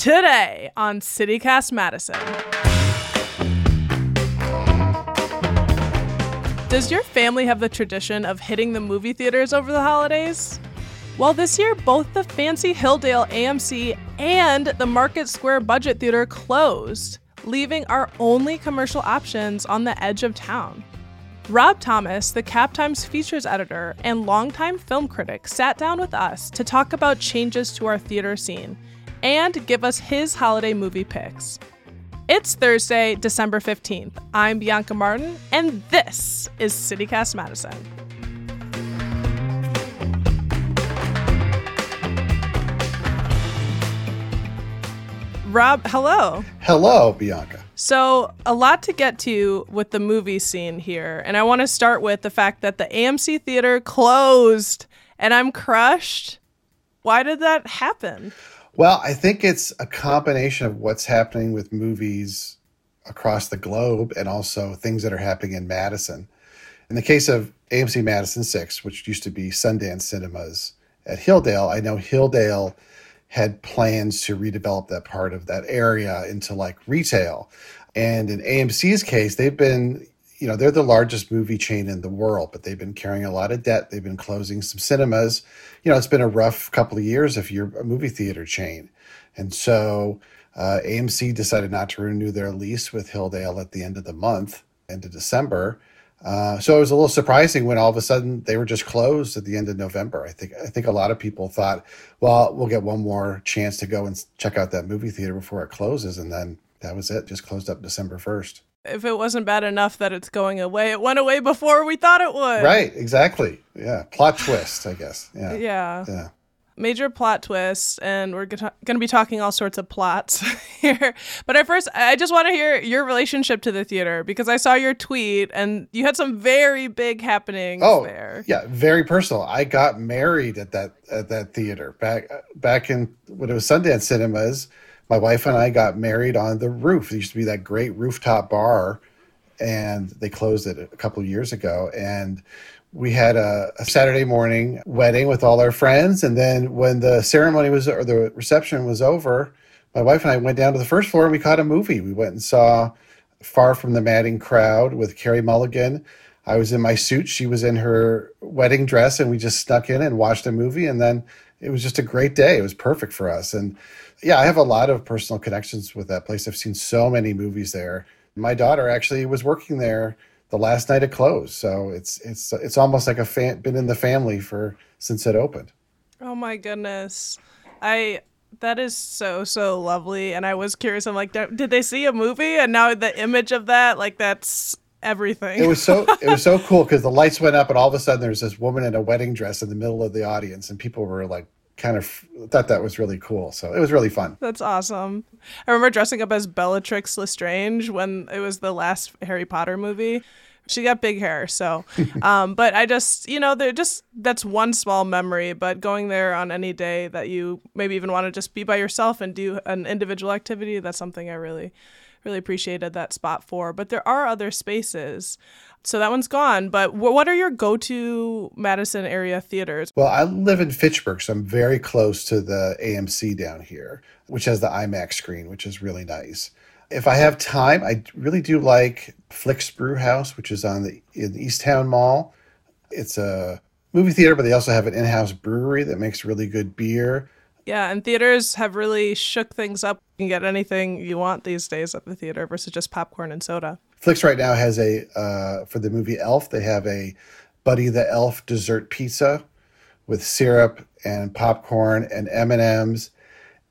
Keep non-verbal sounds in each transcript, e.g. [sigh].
Today on CityCast Madison. Does your family have the tradition of hitting the movie theaters over the holidays? Well, this year, both the fancy Hilldale AMC and the Market Square Budget Theater closed, leaving our only commercial options on the edge of town. Rob Thomas, the Cap Times features editor and longtime film critic, sat down with us to talk about changes to our theater scene and give us his holiday movie picks. It's Thursday, December 15th. I'm Bianca Martin, and this is CityCast Madison. Rob, hello. Hello, Bianca. So, a lot to get to with the movie scene here. And I want to start with the fact that the AMC theater closed and I'm crushed. Why did that happen? Well, I think it's a combination of what's happening with movies across the globe and also things that are happening in Madison. In the case of AMC Madison 6, which used to be Sundance Cinemas at Hilldale, I know Hilldale had plans to redevelop that part of that area into like retail. And in AMC's case, they've been, you know, they're the largest movie chain in the world, but they've been carrying a lot of debt. They've been closing some cinemas. You know, it's been a rough couple of years if you're a movie theater chain. And so uh, AMC decided not to renew their lease with Hilldale at the end of the month, end of December. Uh, so it was a little surprising when all of a sudden they were just closed at the end of November. I think I think a lot of people thought, well, we'll get one more chance to go and check out that movie theater before it closes, and then that was it. Just closed up December first. If it wasn't bad enough that it's going away, it went away before we thought it would. Right. Exactly. Yeah. Plot twist, I guess. Yeah. Yeah. Yeah major plot twist, and we're going to be talking all sorts of plots [laughs] here. But at first, I just want to hear your relationship to the theater because I saw your tweet and you had some very big happenings oh, there. Yeah, very personal. I got married at that at that theater back back in when it was Sundance Cinemas. My wife and I got married on the roof. There used to be that great rooftop bar, and they closed it a couple years ago. And we had a, a, Saturday morning wedding with all our friends. And then when the ceremony was, or the reception was over, my wife and I went down to the first floor and we caught a movie. We went and saw Far from the Madding Crowd with Carey Mulligan. I was in my suit. She was in her wedding dress, and we just snuck in and watched a movie. And then it was just a great day. It was perfect for us. And yeah, I have a lot of personal connections with that place. I've seen so many movies there. My daughter actually was working there the last night it closed. So it's it's it's almost like a fan been in the family for since it opened. Oh my goodness. I that is so so lovely and I was curious I'm like did they see a movie and now the image of that like that's everything. it was so [laughs] it was so cool cuz the lights went up and all of a sudden there's this woman in a wedding dress in the middle of the audience and people were like kind of thought that was really cool. So it was really fun. That's awesome. I remember dressing up as Bellatrix Lestrange when it was the last Harry Potter movie. She got big hair, so. [laughs] Um, but I just, you know, they're just that's one small memory. But going there on any day that you maybe even want to just be by yourself and do an individual activity, that's something I really, really appreciated that spot for. But there are other spaces. So that one's gone. But what are your go to Madison area theaters? Well, I live in Fitchburg, so I'm very close to the AMC down here, which has the IMAX screen, which is really nice. If I have time, I really do like Flix Brew House, which is on the in East Towne Mall. It's a movie theater, but they also have an in house brewery that makes really good beer. Yeah, and theaters have really shook things up. You can get anything you want these days at the theater versus just popcorn and soda. Flix right now has a uh, for the movie Elf. They have a Buddy the Elf dessert pizza with syrup and popcorn and M and M's,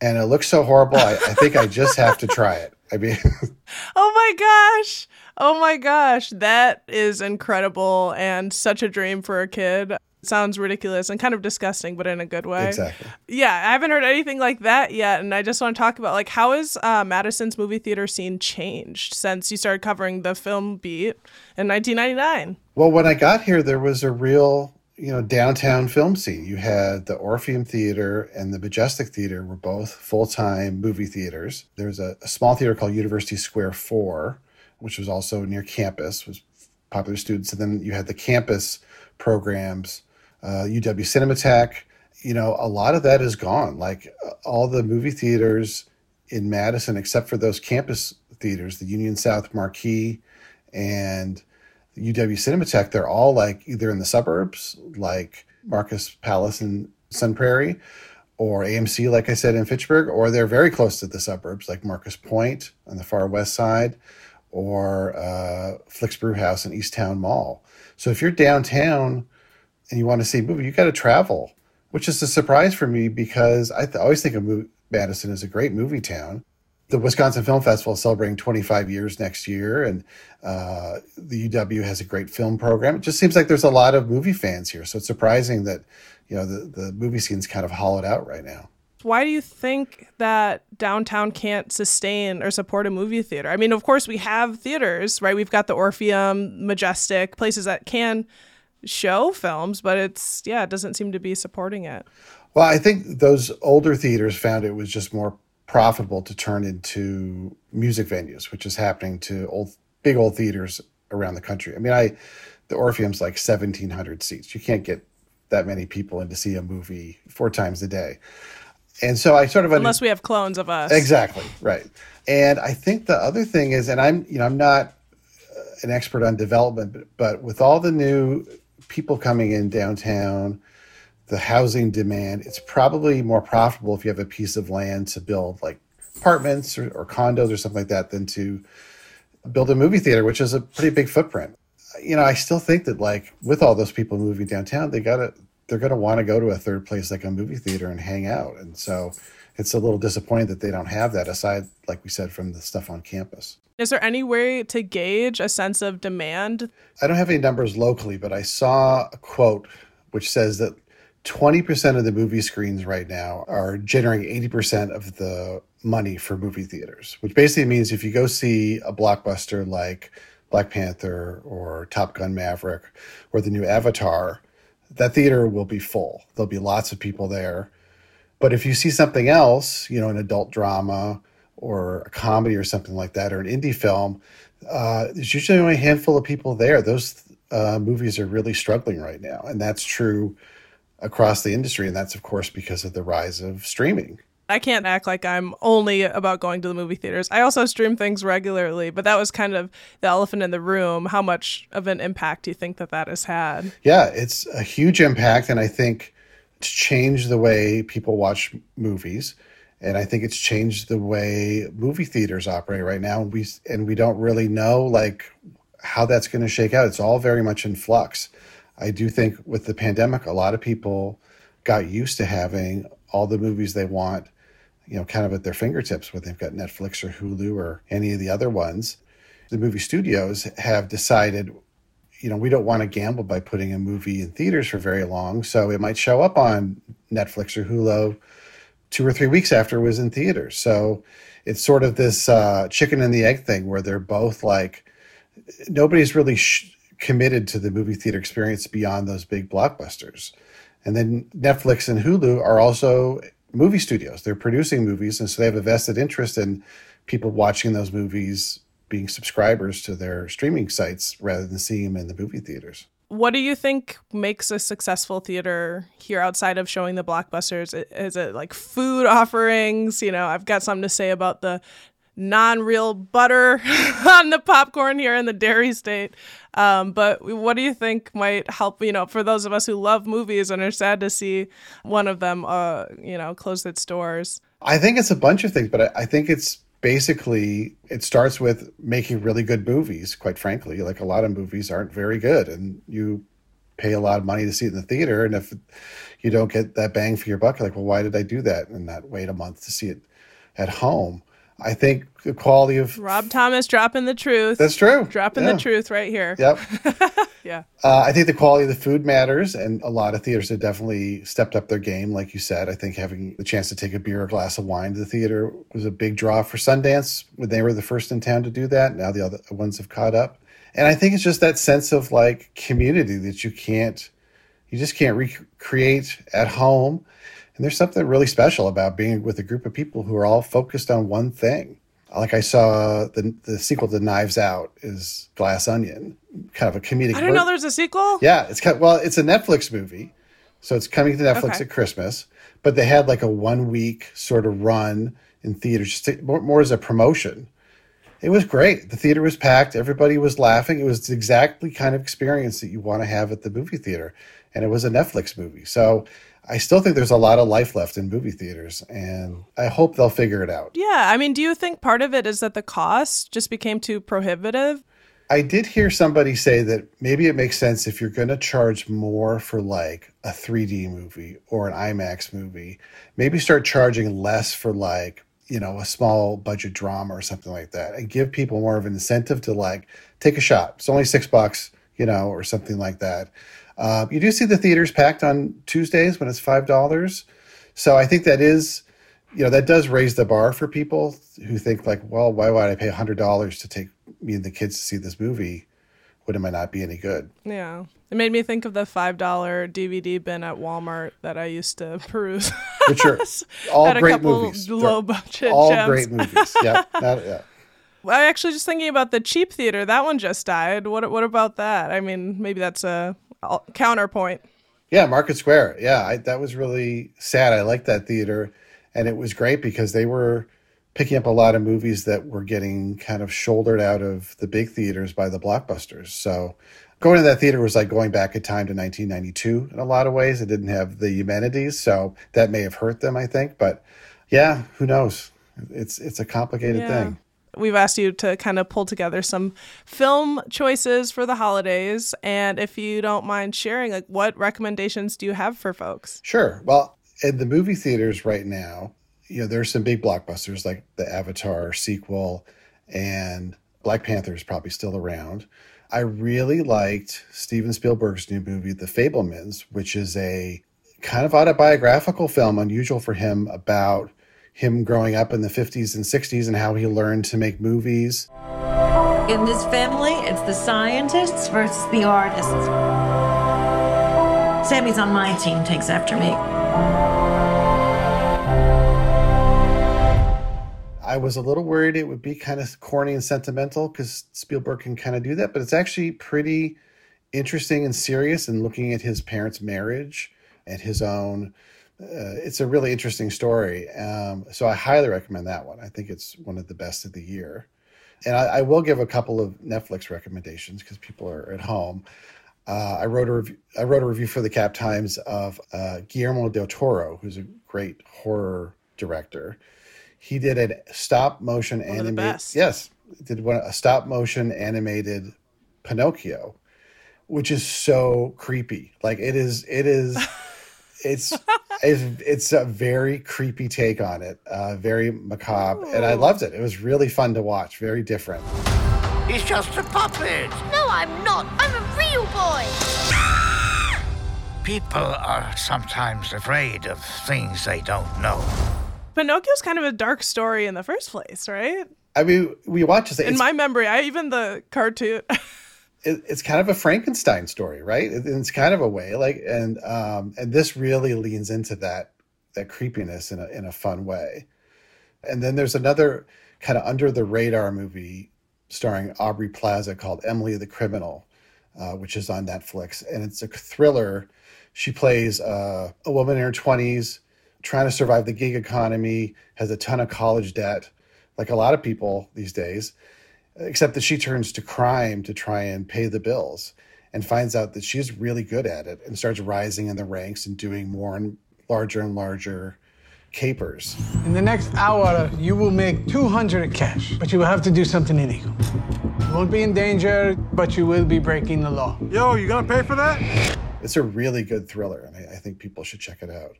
and it looks so horrible. I, I think I just have to try it. I mean, [laughs] oh my gosh, oh my gosh, that is incredible and such a dream for a kid sounds ridiculous and kind of disgusting, but in a good way. Exactly. Yeah, I haven't heard anything like that yet, and I just want to talk about like how has uh, Madison's movie theater scene changed since you started covering the film beat in 1999? Well, when I got here, there was a real you know downtown film scene. You had the Orpheum Theater and the Majestic Theater were both full time movie theaters. There was a, a small theater called University Square Four, which was also near campus, was popular students, and then you had the campus programs uh, UW Cinematheque. You know, a lot of that is gone. Like all the movie theaters in Madison, except for those campus theaters, the Union South Marquee and UW Cinematheque, they're all like either in the suburbs, like Marcus Palace in Sun Prairie, or AMC, like I said, in Fitchburg, or they're very close to the suburbs, like Marcus Point on the far west side, or uh, Flix Brewhouse and East Towne Mall. So if you're downtown and you want to see a movie, you got to travel, which is a surprise for me because I th- always think of Madison as a great movie town the Wisconsin Film Festival is celebrating 25 years next year, and uh, the UW has a great film program. It just seems like there's a lot of movie fans here, so it's surprising that you know the the movie scene's kind of hollowed out right now. Why do you think that downtown can't sustain or support a movie theater? I mean, of course, we have theaters, right? We've got the Orpheum, Majestic, places that can show films, but it's yeah, it doesn't seem to be supporting it. Well, I think those older theaters found it was just more profitable to turn into music venues, which is happening to old big old theaters around the country. I mean, I the Orpheum's like seventeen hundred seats. You can't get that many people in to see a movie four times a day. And so I sort of unless under- we have clones of us. Exactly right. And I think the other thing is, and I'm you know I'm not uh, an expert on development, but, but with all the new people coming in downtown the housing demand, it's probably more profitable if you have a piece of land to build like apartments or, or condos or something like that than to build a movie theater, which is a pretty big footprint. You know, I still think that like with all those people moving downtown, they gotta they're gonna want to go to a third place like a movie theater and hang out. And so it's a little disappointing that they don't have that aside, like we said, from the stuff on campus. Is there any way to gauge a sense of demand? I don't have any numbers locally, but I saw a quote which says that 20% of the movie screens right now are generating 80% of the money for movie theaters, which basically means if you go see a blockbuster like Black Panther or Top Gun Maverick or the new Avatar, that theater will be full. There'll be lots of people there. But if you see something else, you know, an adult drama or a comedy or something like that, or an indie film, uh, there's usually only a handful of people there. Those uh, movies are really struggling right now. And that's true across the industry. And that's, of course, because of the rise of streaming. I can't act like I'm only about going to the movie theaters. I also stream things regularly, but that was kind of the elephant in the room. How much of an impact do you think that that has had? Yeah, it's a huge impact. And I think changed the way people watch movies. And I think it's changed the way movie theaters operate right now. And we, and we don't really know like how that's going to shake out. It's all very much in flux. I do think with the pandemic, a lot of people got used to having all the movies they want, you know, kind of at their fingertips, whether they've got Netflix or Hulu or any of the other ones. The movie studios have decided, you know, we don't want to gamble by putting a movie in theaters for very long. So it might show up on Netflix or Hulu two or three weeks after it was in theaters. So it's sort of this uh, chicken and the egg thing where they're both like, nobody's really sh- committed to the movie theater experience beyond those big blockbusters. And then Netflix and Hulu are also movie studios. They're producing movies, and so they have a vested interest in people watching those movies being subscribers to their streaming sites rather than seeing them in the movie theaters. What do you think makes a successful theater here outside of showing the blockbusters? Is it like food offerings? You know, I've got something to say about the non-real butter [laughs] on the popcorn here in the dairy state. Um, but what do you think might help? You know, for those of us who love movies and are sad to see one of them, uh, you know, close its doors. I think it's a bunch of things, but I, I think it's basically it starts with making really good movies. Quite frankly, like a lot of movies aren't very good, and you pay a lot of money to see it in the theater, and if you don't get that bang for your buck, like, well, why did I do that and not wait a month to see it at home? I think the quality of Rob Thomas dropping the truth. That's true. Dropping yeah. the truth right here. Yep. [laughs] yeah. Uh, I think the quality of the food matters, and a lot of theaters have definitely stepped up their game. Like you said, I think having the chance to take a beer or glass of wine to the theater was a big draw for Sundance when they were the first in town to do that. Now the other ones have caught up, and I think it's just that sense of like community that you can't, you just can't recreate at home and there's something really special about being with a group of people who are all focused on one thing. Like I saw the the sequel to Knives Out is Glass Onion, kind of a comedic. I didn't know there's a sequel. Yeah, it's kind of, well, it's a Netflix movie, so it's coming to Netflix okay. at Christmas. but they had like a one week sort of run in theaters, just to, more, more as a promotion. It was great. The theater was packed. Everybody was laughing. It was exactly kind of experience that you want to have at the movie theater. And it was a Netflix movie. So I still think there's a lot of life left in movie theaters, and I hope they'll figure it out. Yeah. I mean, do you think part of it is that the cost just became too prohibitive? I did hear somebody say that maybe it makes sense if you're going to charge more for like a 3D movie or an IMAX movie, maybe start charging less for like, you know, a small budget drama or something like that and give people more of an incentive to like take a shot. It's only six bucks, you know, or something like that. Uh, you do see the theaters packed on Tuesdays when it's $5. So I think that is you know that does raise the bar for people who think like well why would i pay $100 to take me and the kids to see this movie would it might not be any good Yeah. It made me think of the $5 DVD bin at Walmart that I used to [laughs] peruse. which are [laughs] all great couple movies low budget all gems. great movies yeah, [laughs] not, yeah I actually just thinking about the cheap theater. That one just died. What what about that? I mean, maybe that's a Uh, counterpoint. yeah market square. Yeah I, that was really sad. I liked that theater and it was great because they were picking up a lot of movies that were getting kind of shouldered out of the big theaters by the blockbusters. So going to that theater was like going back in time to 1992 in a lot of ways. It didn't have the amenities so that may have hurt them i think. But yeah who knows? It's it's a complicated Yeah. thing We've asked you to kind of pull together some film choices for the holidays, and if you don't mind sharing, like what recommendations do you have for folks? Sure. Well, in the movie theaters right now, you know, there's some big blockbusters like the Avatar sequel and Black Panther is probably still around. I really liked Steven Spielberg's new movie, The Fabelmans, which is a kind of autobiographical film, unusual for him, about him growing up in the 50s and 60s and how he learned to make movies. In this family, it's the scientists versus the artists. Sammy's on my team, takes after me. I was a little worried it would be kind of corny and sentimental because Spielberg can kind of do that, but it's actually pretty interesting and serious and looking at his parents' marriage and his own. Uh, it's a really interesting story. Um, so I highly recommend that one. I think it's one of the best of the year. And I, I will give a couple of Netflix recommendations because people are at home. Uh, I wrote a review, I wrote a review for the Cap Times of uh, Guillermo del Toro, who's a great horror director. He did a stop motion animated. Yes, did one a stop motion animated Pinocchio, which is so creepy. Like it is. It is. [laughs] It's [laughs] it's, it's a very creepy take on it. Uh, very macabre, and I loved it. It was really fun to watch. Very different. He's just a puppet. No, I'm not. I'm a real boy. People are sometimes afraid of things they don't know. Pinocchio's kind of a dark story in the first place, right? I mean, we watch this. In my memory, I even the cartoon. [laughs] it, it's kind of a Frankenstein story, right? It, it's kind of a way, like, and um, and this really leans into that that creepiness in a in a fun way. And then there's another kind of under the radar movie starring Aubrey Plaza called Emily the Criminal, uh, which is on Netflix, and it's a thriller. She plays uh, a woman in her twenties trying to survive the gig economy, has a ton of college debt, like a lot of people these days except that she turns to crime to try and pay the bills and finds out that she's really good at it and starts rising in the ranks and doing more and larger and larger capers. In the next hour, you will make 200 cash, but you will have to do something illegal. You won't be in danger, but you will be breaking the law. Yo, you gonna pay for that? It's a really good thriller, and I, I think people should check it out.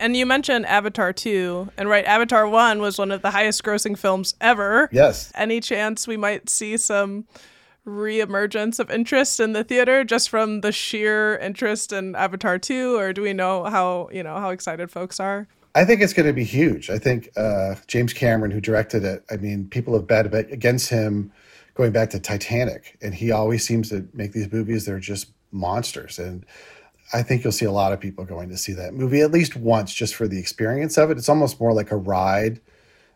And you mentioned Avatar 2, and right, Avatar 1 was one of the highest grossing films ever. Yes. Any chance we might see some reemergence of interest in the theater just from the sheer interest in Avatar 2 or do we know how, you know, how excited folks are? I think it's going to be huge. I think uh, James Cameron, who directed it, I mean, people have bet against him going back to Titanic, and he always seems to make these movies that are just monsters. And I think you'll see a lot of people going to see that movie at least once just for the experience of it. It's almost more like a ride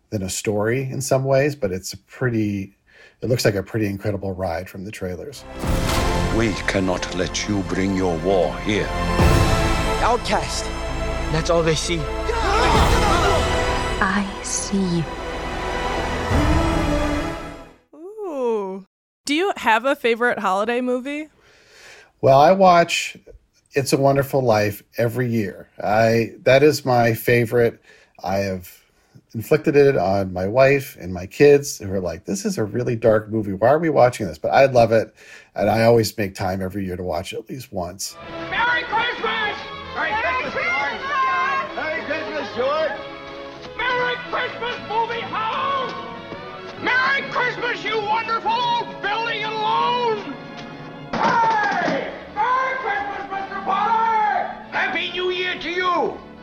than a story in some ways, but it's a pretty, it looks like a pretty incredible ride from the trailers. We cannot let you bring your war here. Outcast. That's all they see. I see you. Ooh. Do you have a favorite holiday movie? Well, I watch It's a Wonderful Life every year. I that is my favorite. I have inflicted it on my wife and my kids who are like, this is a really dark movie. Why are we watching this? But I love it. And I always make time every year to watch it at least once. Merry Christmas! Merry, Christmas,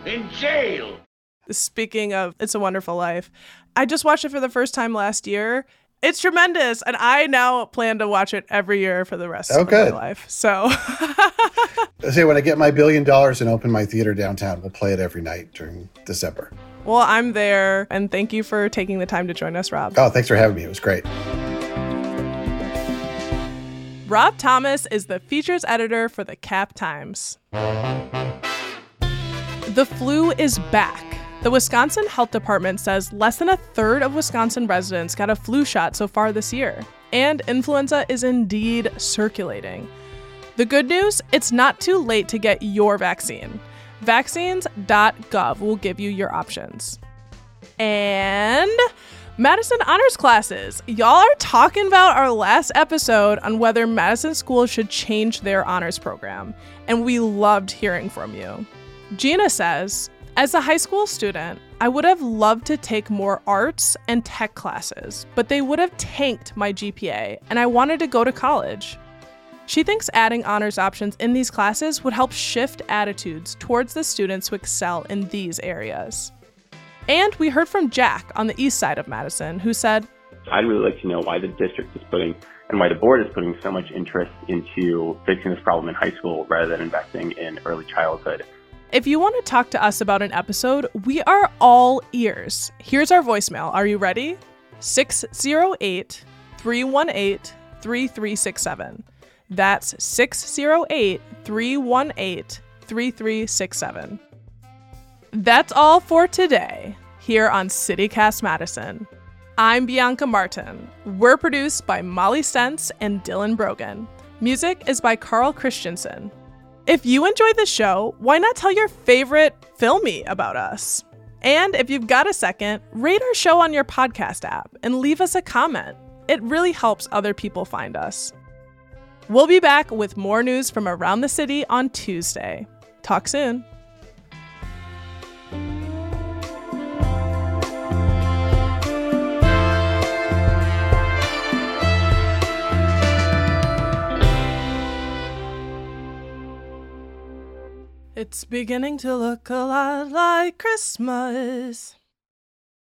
In jail! Speaking of It's a Wonderful Life, I just watched it for the first time last year. It's tremendous, and I now plan to watch it every year for the rest Oh, of good. my life. So, [laughs] I say when I get my billion dollars and open my theater downtown, we'll play it every night during December. well, I'm there, and thank you for taking the time to join us, Rob. Oh, thanks for having me. It was great. Rob Thomas is the features editor for the Cap Times. The flu is back. The Wisconsin Health Department says less than a third of Wisconsin residents got a flu shot so far this year, and influenza is indeed circulating. The good news it's not too late to get your vaccine. Vaccines.gov will give you your options. And Madison honors classes. Y'all are talking about our last episode on whether Madison schools should change their honors program, and we loved hearing from you. Gina says, as a high school student, I would have loved to take more arts and tech classes, but they would have tanked my GPA, and I wanted to go to college. She thinks adding honors options in these classes would help shift attitudes towards the students who excel in these areas. And we heard from Jack on the east side of Madison, who said, I'd really like to know why the district is putting and why the board is putting so much interest into fixing this problem in high school rather than investing in early childhood. If you want to talk to us about an episode, we are all ears. Here's our voicemail. Are you ready? 608 318 3367. That's 608 318 3367. That's all for today here on CityCast Madison. I'm Bianca Martin. We're produced by Molly Stentz and Dylan Brogan. Music is by Carl Christensen. If you enjoyed the show, why not tell your favorite filmy about us? And if you've got a second, rate our show on your podcast app and leave us a comment. It really helps other people find us. We'll be back with more news from around the city on Tuesday. Talk soon. It's beginning to look a lot like Christmas.